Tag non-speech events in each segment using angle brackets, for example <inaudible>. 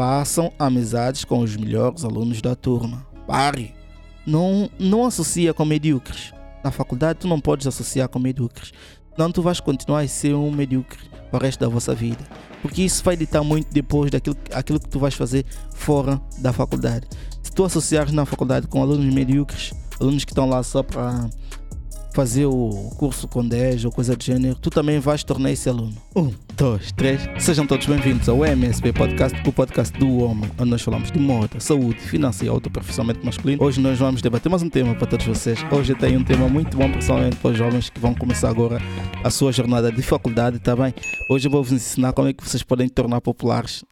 Façam amizades com os melhores alunos da turma. Pare! Não, não associa com medíocres. Na faculdade tu não podes associar com medíocres. Senão tu vais continuar a ser um medíocre para o resto da vossa vida. Porque isso vai ditar muito depois daquilo aquilo que tu vais fazer fora da faculdade. Se tu associares na faculdade com alunos medíocres, alunos que estão lá só para fazer o curso com 10 ou coisa do gênero, tu também vais tornar esse aluno. Um, dois, três. Sejam todos bem-vindos ao MSP Podcast, o podcast do homem, onde nós falamos de moda, saúde, finanças e autoaperfeiçoamento masculino. Hoje nós vamos debater mais um tema para todos vocês. Hoje eu tenho um tema muito bom, principalmente para os jovens que vão começar agora a sua jornada de faculdade, tá bem? Hoje eu vou vos ensinar como é que vocês podem tornar populares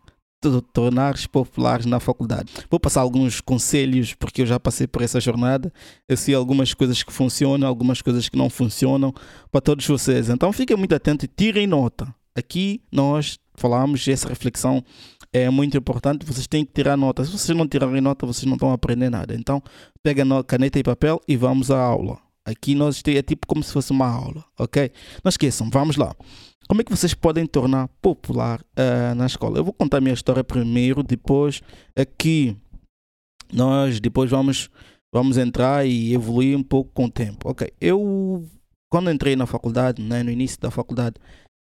tornar-se populares na faculdade. Vou passar alguns conselhos, porque eu já passei por essa jornada. Eu sei algumas coisas que funcionam, algumas coisas que não funcionam para todos vocês. Então fiquem muito atentos e tirem nota. Aqui nós falamos, essa reflexão é muito importante. Vocês têm que tirar nota. Se vocês não tirarem nota, vocês não estão a aprender nada. Então pega caneta e papel e vamos à aula. Aqui nós é tipo como se fosse uma aula, ok? Não esqueçam, vamos lá. Como é que vocês podem tornar popular uh, na escola? Eu vou contar a minha história primeiro, depois aqui nós depois vamos vamos entrar e evoluir um pouco com o tempo. Ok, eu quando entrei na faculdade, né, no início da faculdade,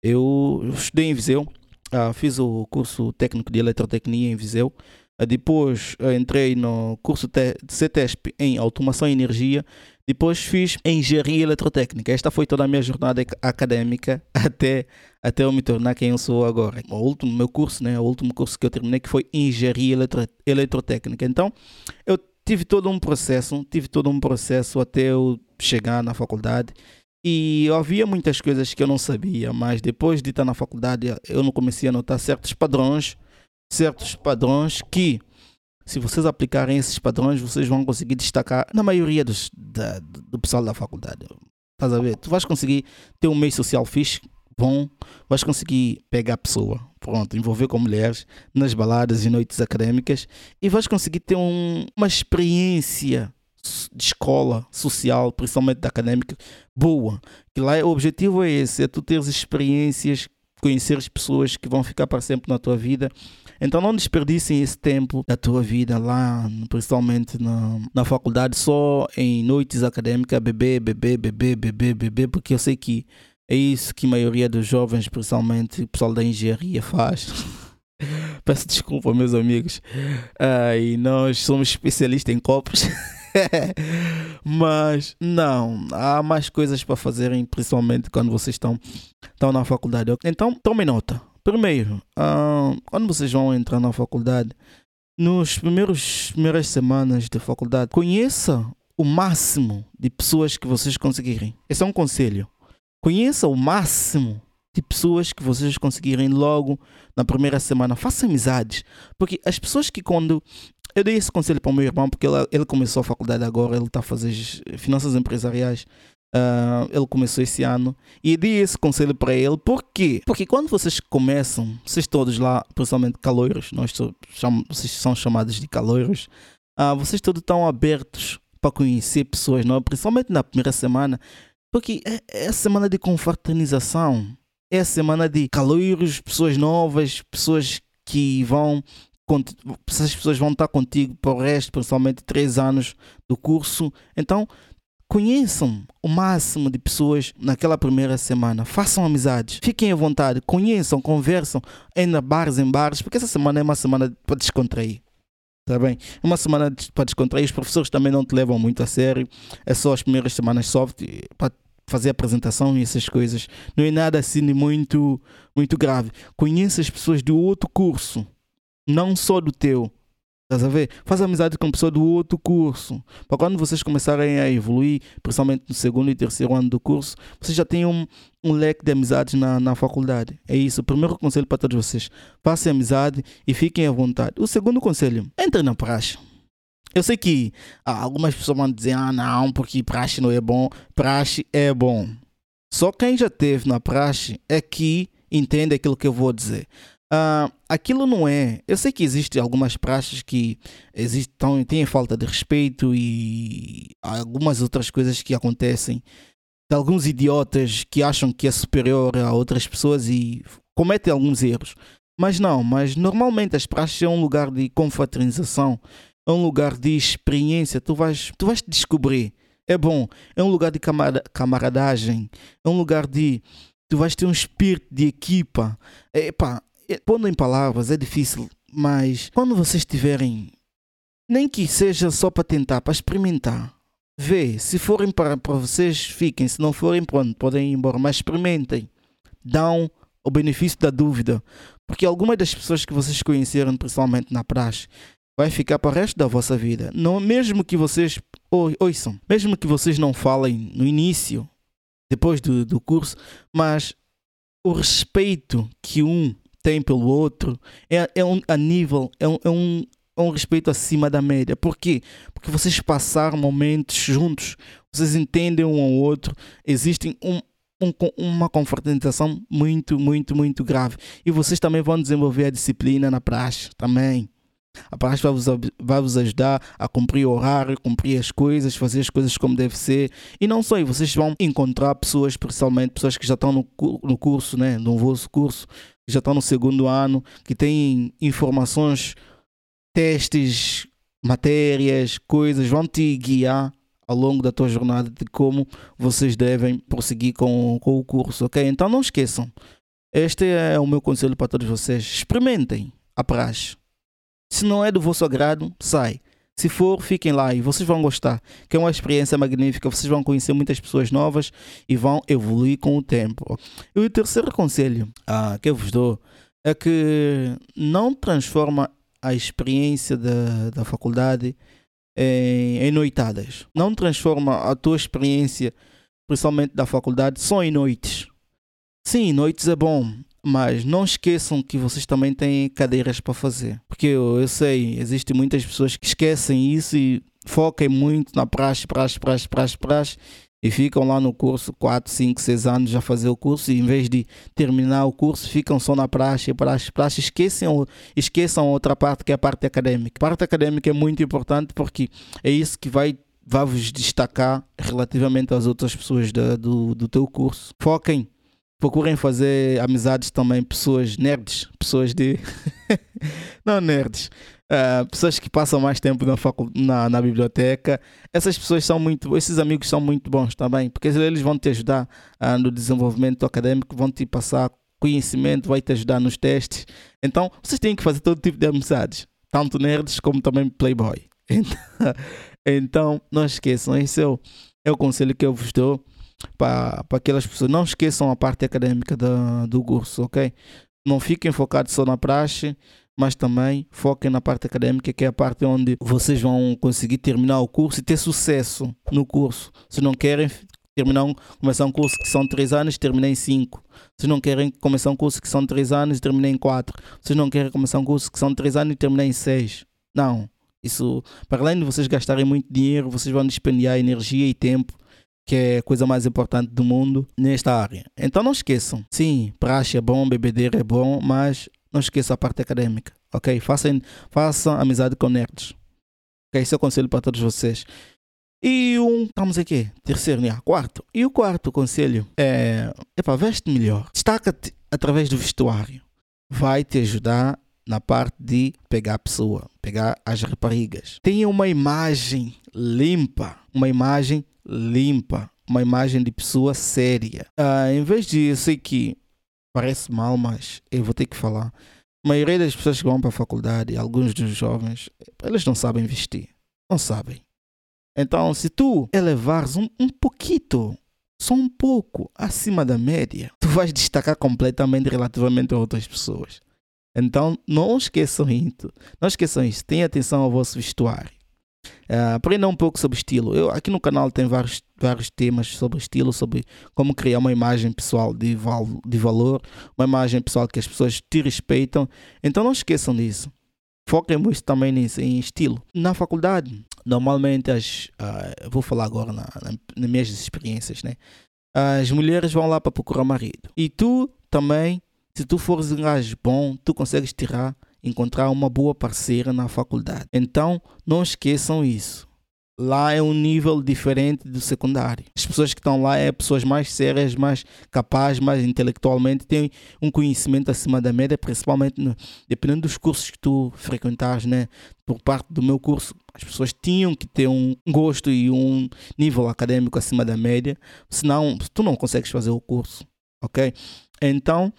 eu estudei em Viseu, uh, fiz o curso técnico de eletrotecnia em Viseu. Uh, depois entrei no curso de CETESP em automação e energia depois fiz engenharia eletrotécnica. Esta foi toda a minha jornada académica <laughs> até, até eu me tornar quem eu sou agora. O último meu curso, né, o último curso que eu terminei que foi engenharia eletro, eletrotécnica. Então, eu tive todo um processo, tive todo um processo até eu chegar na faculdade. E havia muitas coisas que eu não sabia, mas depois de estar na faculdade, eu não comecei a notar certos padrões, certos padrões que se vocês aplicarem esses padrões, vocês vão conseguir destacar na maioria dos, da, do pessoal da faculdade. Estás a ver? Tu vais conseguir ter um meio social fixe, bom, vais conseguir pegar a pessoa, pronto, envolver com mulheres nas baladas e noites acadêmicas e vais conseguir ter um, uma experiência de escola social, principalmente da académica, boa. Que lá o objetivo é esse, é tu teres experiências, conheceres pessoas que vão ficar para sempre na tua vida então não desperdicem esse tempo da tua vida lá, principalmente na, na faculdade, só em noites acadêmicas, beber, beber, beber, beber, beber, porque eu sei que é isso que a maioria dos jovens, principalmente o pessoal da engenharia, faz. <laughs> Peço desculpa, meus amigos. Ah, e nós somos especialistas em copos. <laughs> Mas não, há mais coisas para fazerem, principalmente quando vocês estão, estão na faculdade. Então, tomem nota. Primeiro, uh, quando vocês vão entrar na faculdade, nos primeiros primeiras semanas de faculdade, conheça o máximo de pessoas que vocês conseguirem. Esse é um conselho. Conheça o máximo de pessoas que vocês conseguirem logo na primeira semana. Faça amizades. Porque as pessoas que quando. Eu dei esse conselho para o meu irmão, porque ele, ele começou a faculdade agora, ele está a fazer finanças empresariais. Uh, ele começou esse ano e dei esse conselho para ele. Por quê? Porque quando vocês começam, vocês todos lá, principalmente caloiros, nós chamamos, vocês são chamados de caloiros, uh, vocês todos estão abertos para conhecer pessoas novas, principalmente na primeira semana, porque é, é a semana de confraternização, é a semana de caloiros, pessoas novas, pessoas que vão essas pessoas vão estar contigo para o resto, principalmente três anos do curso. Então, Conheçam o máximo de pessoas naquela primeira semana. Façam amizades. Fiquem à vontade. Conheçam, conversam em bares, em bares, porque essa semana é uma semana para descontrair. Tá bem? É uma semana para descontrair. Os professores também não te levam muito a sério. É só as primeiras semanas soft para fazer apresentação e essas coisas. Não é nada assim muito, muito grave. Conheça as pessoas do outro curso, não só do teu. Estás a ver? Faz amizade com pessoa do outro curso. Para quando vocês começarem a evoluir, principalmente no segundo e terceiro ano do curso, vocês já têm um, um leque de amizades na, na faculdade. É isso. O primeiro conselho para todos vocês: façam amizade e fiquem à vontade. O segundo conselho: entrem na praxe. Eu sei que ah, algumas pessoas vão dizer: ah, não, porque praxe não é bom. Praxe é bom. Só quem já teve na praxe é que entende aquilo que eu vou dizer. Uh, aquilo não é. Eu sei que existem algumas praxes que existem, têm falta de respeito e algumas outras coisas que acontecem de alguns idiotas que acham que é superior a outras pessoas e cometem alguns erros. Mas não, mas normalmente as praxes é um lugar de confraternização, é um lugar de experiência, tu vais, tu vais te descobrir. É bom, é um lugar de camar camaradagem, é um lugar de tu vais ter um espírito de equipa. Epá, pondo em palavras é difícil, mas quando vocês tiverem, nem que seja só para tentar, para experimentar, vê, se forem para, para vocês, fiquem, se não forem, pronto, podem ir embora, mas experimentem, dão o benefício da dúvida, porque algumas das pessoas que vocês conheceram, principalmente na praxe, vai ficar para o resto da vossa vida. Não, mesmo que vocês ouçam, mesmo que vocês não falem no início, depois do, do curso, mas o respeito que um tem pelo outro é, é um a nível, é um, é um, é um respeito acima da média. Por quê? Porque vocês passaram momentos juntos, vocês entendem um ao outro, existem um, um, uma confraternização muito, muito, muito grave. E vocês também vão desenvolver a disciplina na praxe também. A praxe vai vos, vai vos ajudar a cumprir o horário, cumprir as coisas, fazer as coisas como deve ser. E não só, vocês vão encontrar pessoas, principalmente pessoas que já estão no, no curso, né, no vosso curso, que já estão no segundo ano, que têm informações, testes, matérias, coisas, vão te guiar ao longo da tua jornada de como vocês devem prosseguir com, com o curso, ok? Então não esqueçam. Este é o meu conselho para todos vocês. Experimentem a praxe. Se não é do vosso agrado, sai. Se for, fiquem lá e vocês vão gostar, que é uma experiência magnífica. Vocês vão conhecer muitas pessoas novas e vão evoluir com o tempo. E o terceiro conselho ah, que eu vos dou é que não transforma a experiência da, da faculdade em, em noitadas. Não transforma a tua experiência, principalmente da faculdade, só em noites. Sim, noites é bom, mas não esqueçam que vocês também têm cadeiras para fazer. Porque eu, eu sei, existem muitas pessoas que esquecem isso e focam muito na praxe, praxe, praxe, praxe, praxe e ficam lá no curso 4, 5, 6 anos a fazer o curso e em vez de terminar o curso ficam só na praxe, praxe, praxe, esqueçam, esqueçam outra parte que é a parte acadêmica. A parte acadêmica é muito importante porque é isso que vai vai vos destacar relativamente às outras pessoas da, do, do teu curso. Foquem procurem fazer amizades também, pessoas nerds, pessoas de. <laughs> não nerds, uh, pessoas que passam mais tempo na, na, na, biblioteca. Essas pessoas são muito. Esses amigos são muito bons também, porque eles vão te ajudar uh, no desenvolvimento acadêmico, vão te passar conhecimento, vai te ajudar nos testes. Então, vocês têm que fazer todo tipo de amizades, tanto nerds como também playboy. Então, <laughs> então não esqueçam, esse é o, é o conselho que eu vos dou para, aquelas pessoas. Não esqueçam a parte acadêmica da, do curso, ok? Não fiquem focados só na praxe, mas também foquem na parte acadêmica, que é a parte onde vocês vão conseguir terminar o curso e ter sucesso no curso. Se não querem terminar um, começar um curso que são 3 anos, terminei em 5. Se não querem começar um curso que são 3 anos, terminei em 4. Se não querem começar um curso que são 3 anos, terminei em 6. Não. Isso, para além de vocês gastarem muito dinheiro, vocês vão dispendiar energia e tempo que é a coisa mais importante do mundo nesta área. Então não esqueçam, sim, praxe é bom, bebedeira é bom, mas não esqueçam a parte acadêmica, ok? Façam, façam amizade com nerds. Ok, esse é o conselho para todos vocês. E um, estamos aqui, terceiro, né? quarto. E o quarto conselho é, para veste melhor. Destaca-te através do vestuário. Vai te ajudar na parte de pegar a pessoa, pegar as raparigas. Tenha uma imagem limpa, uma imagem limpa, uma imagem de pessoa séria. Ah, em vez de, eu sei que parece mal, mas eu vou ter que falar. A maioria das pessoas que vão para a faculdade, alguns dos jovens, eles não sabem vestir. Não sabem. Então, se tu elevares um, um pouquinho, só um pouco acima da média, tu vais destacar completamente relativamente a outras pessoas. Então, não esqueçam isso. Não esqueçam isso. Tenham atenção ao vosso vestuário. Uh, aprenda um pouco sobre estilo. Eu, aqui no canal tem vários, vários temas sobre estilo, sobre como criar uma imagem pessoal de, val, de valor, uma imagem pessoal que as pessoas te respeitam. Então não esqueçam disso. Foquem muito também nisso, em estilo. Na faculdade, normalmente as. Uh, vou falar agora na, na, nas minhas experiências, né? As mulheres vão lá para procurar marido. E tu também, se tu fores um gajo bom, tu consegues tirar encontrar uma boa parceira na faculdade. Então, não esqueçam isso. lá é um nível diferente do secundário. As pessoas que estão lá é pessoas mais sérias, mais capazes, mais intelectualmente, têm um conhecimento acima da média, principalmente no, dependendo dos cursos que tu frequentares, né? Por parte do meu curso, as pessoas tinham que ter um gosto e um nível acadêmico acima da média, senão tu não consegues fazer o curso, ok? Então,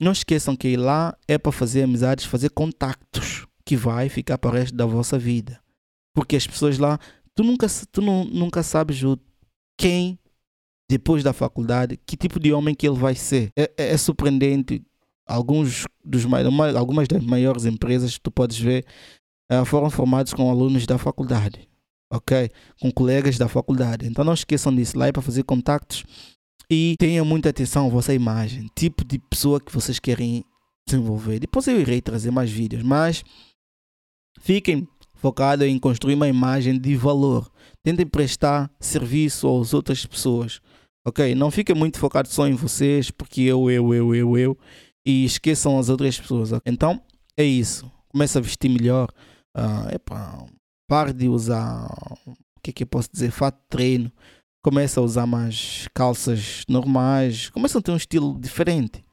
não esqueçam que ir lá é para fazer amizades, fazer contactos que vai ficar para o resto da vossa vida. Porque as pessoas lá, tu nunca, tu não, nunca sabes o, quem, depois da faculdade, que tipo de homem que ele vai ser. É, é, é surpreendente. Alguns dos, algumas das maiores empresas que tu podes ver uh, foram formados com alunos da faculdade. Ok? Com colegas da faculdade. Então não esqueçam disso. Lá é para fazer contactos e tenham muita atenção à vossa imagem, tipo de pessoa que vocês querem desenvolver. Depois eu irei trazer mais vídeos, mas fiquem focados em construir uma imagem de valor. Tentem prestar serviço às outras pessoas. Ok? Não fiquem muito focados só em vocês, porque eu, eu, eu, eu, eu, e esqueçam as outras pessoas. Então, é isso. Começa a vestir melhor. Uh, epa, pare de usar, o que é que eu posso dizer, fato treino começa a usar mais calças normais, começa a ter um estilo diferente.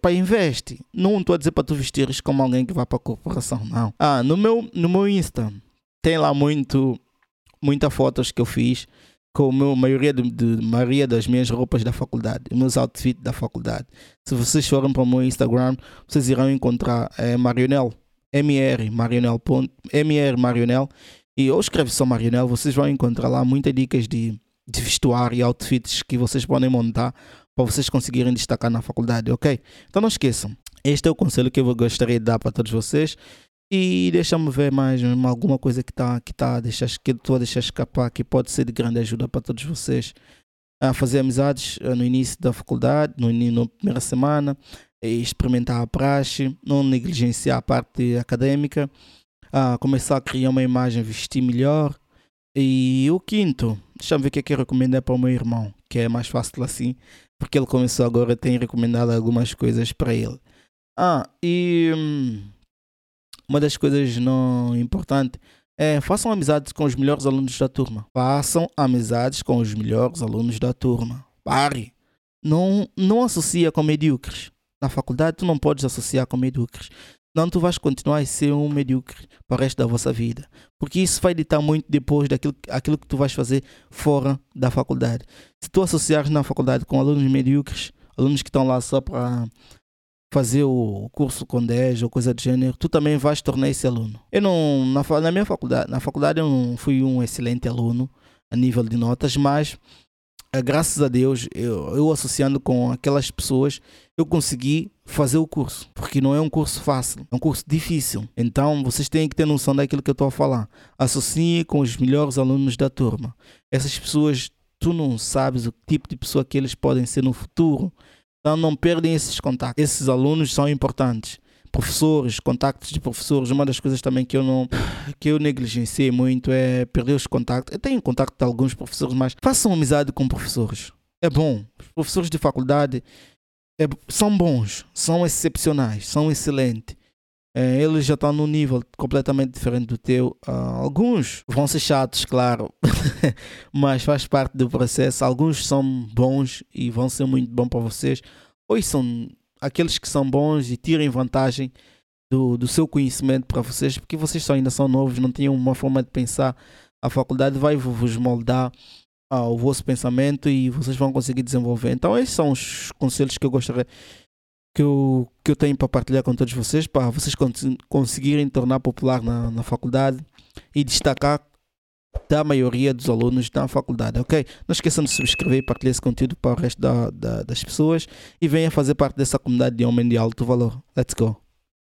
Para investe. Não estou a dizer para tu vestires como alguém que vai para a corporação, não. Ah, no meu, no meu Insta tem lá muito, muitas fotos que eu fiz com a maioria, de, de, maioria das minhas roupas da faculdade, meus outfits da faculdade. Se vocês forem para o meu Instagram, vocês irão encontrar é, Marionel, MR Marionel, MR Marionel, e ou escreve só Marionel, vocês vão encontrar lá muitas dicas de de vestuário e outfits que vocês podem montar para vocês conseguirem destacar na faculdade, ok? Então não esqueçam, este é o conselho que eu gostaria de dar para todos vocês. E deixa-me ver mais alguma coisa que está que tá deixar, que estou a deixar escapar que pode ser de grande ajuda para todos vocês a fazer amizades eh, no início da faculdade, no, na primeira semana, experimentar a praxe, não negligenciar a parte acadêmica, a começar a criar uma imagem, vestir melhor. E o quinto, Deixa eu ver o que é que eu recomendo é para o meu irmão, que é mais fácil assim, porque ele começou agora, tenho recomendado algumas coisas para ele. Ah, e hum, uma das coisas não importantes é façam amizades com os melhores alunos da turma. Façam amizades com os melhores alunos da turma. Pare. Não, não associa com medíocres. Na faculdade tu não podes associar com medíocres não tu vais continuar a ser um medíocre para o resto da vossa vida. Porque isso vai ditar muito depois daquilo aquilo que tu vais fazer fora da faculdade. Se tu associares na faculdade com alunos medíocres, alunos que estão lá só para fazer o curso com 10 ou coisa do gênero, tu também vais tornar esse aluno. Eu não, na, na minha faculdade, na faculdade eu não fui um excelente aluno a nível de notas, mas graças a Deus, eu, eu associando com aquelas pessoas, eu consegui fazer o curso, porque não é um curso fácil, é um curso difícil. Então vocês têm que ter noção daquilo que eu estou a falar. Associe com os melhores alunos da turma. Essas pessoas, tu não sabes o tipo de pessoa que eles podem ser no futuro. Então não perdem esses contatos. Esses alunos são importantes professores, contactos de professores, uma das coisas também que eu não que eu negligenciei muito é perder os contactos. Eu tenho contato de alguns professores, mas façam amizade com professores. É bom. Os professores de faculdade é, são bons, são excepcionais, são excelentes. É, eles já estão num nível completamente diferente do teu. Uh, alguns vão ser chatos, claro, <laughs> mas faz parte do processo. Alguns são bons e vão ser muito bons para vocês. Ou são aqueles que são bons e tirem vantagem do, do seu conhecimento para vocês, porque vocês ainda são novos, não têm uma forma de pensar. A faculdade vai vos moldar ao vosso pensamento e vocês vão conseguir desenvolver. Então, esses são os conselhos que eu gostaria que eu, que eu tenho para partilhar com todos vocês, para vocês conseguirem tornar popular na, na faculdade e destacar da maioria dos alunos da faculdade, ok? Não esqueçam de subscrever e partilhar esse conteúdo para o resto da, da, das pessoas e venha fazer parte dessa comunidade de homem de alto valor. Let's go!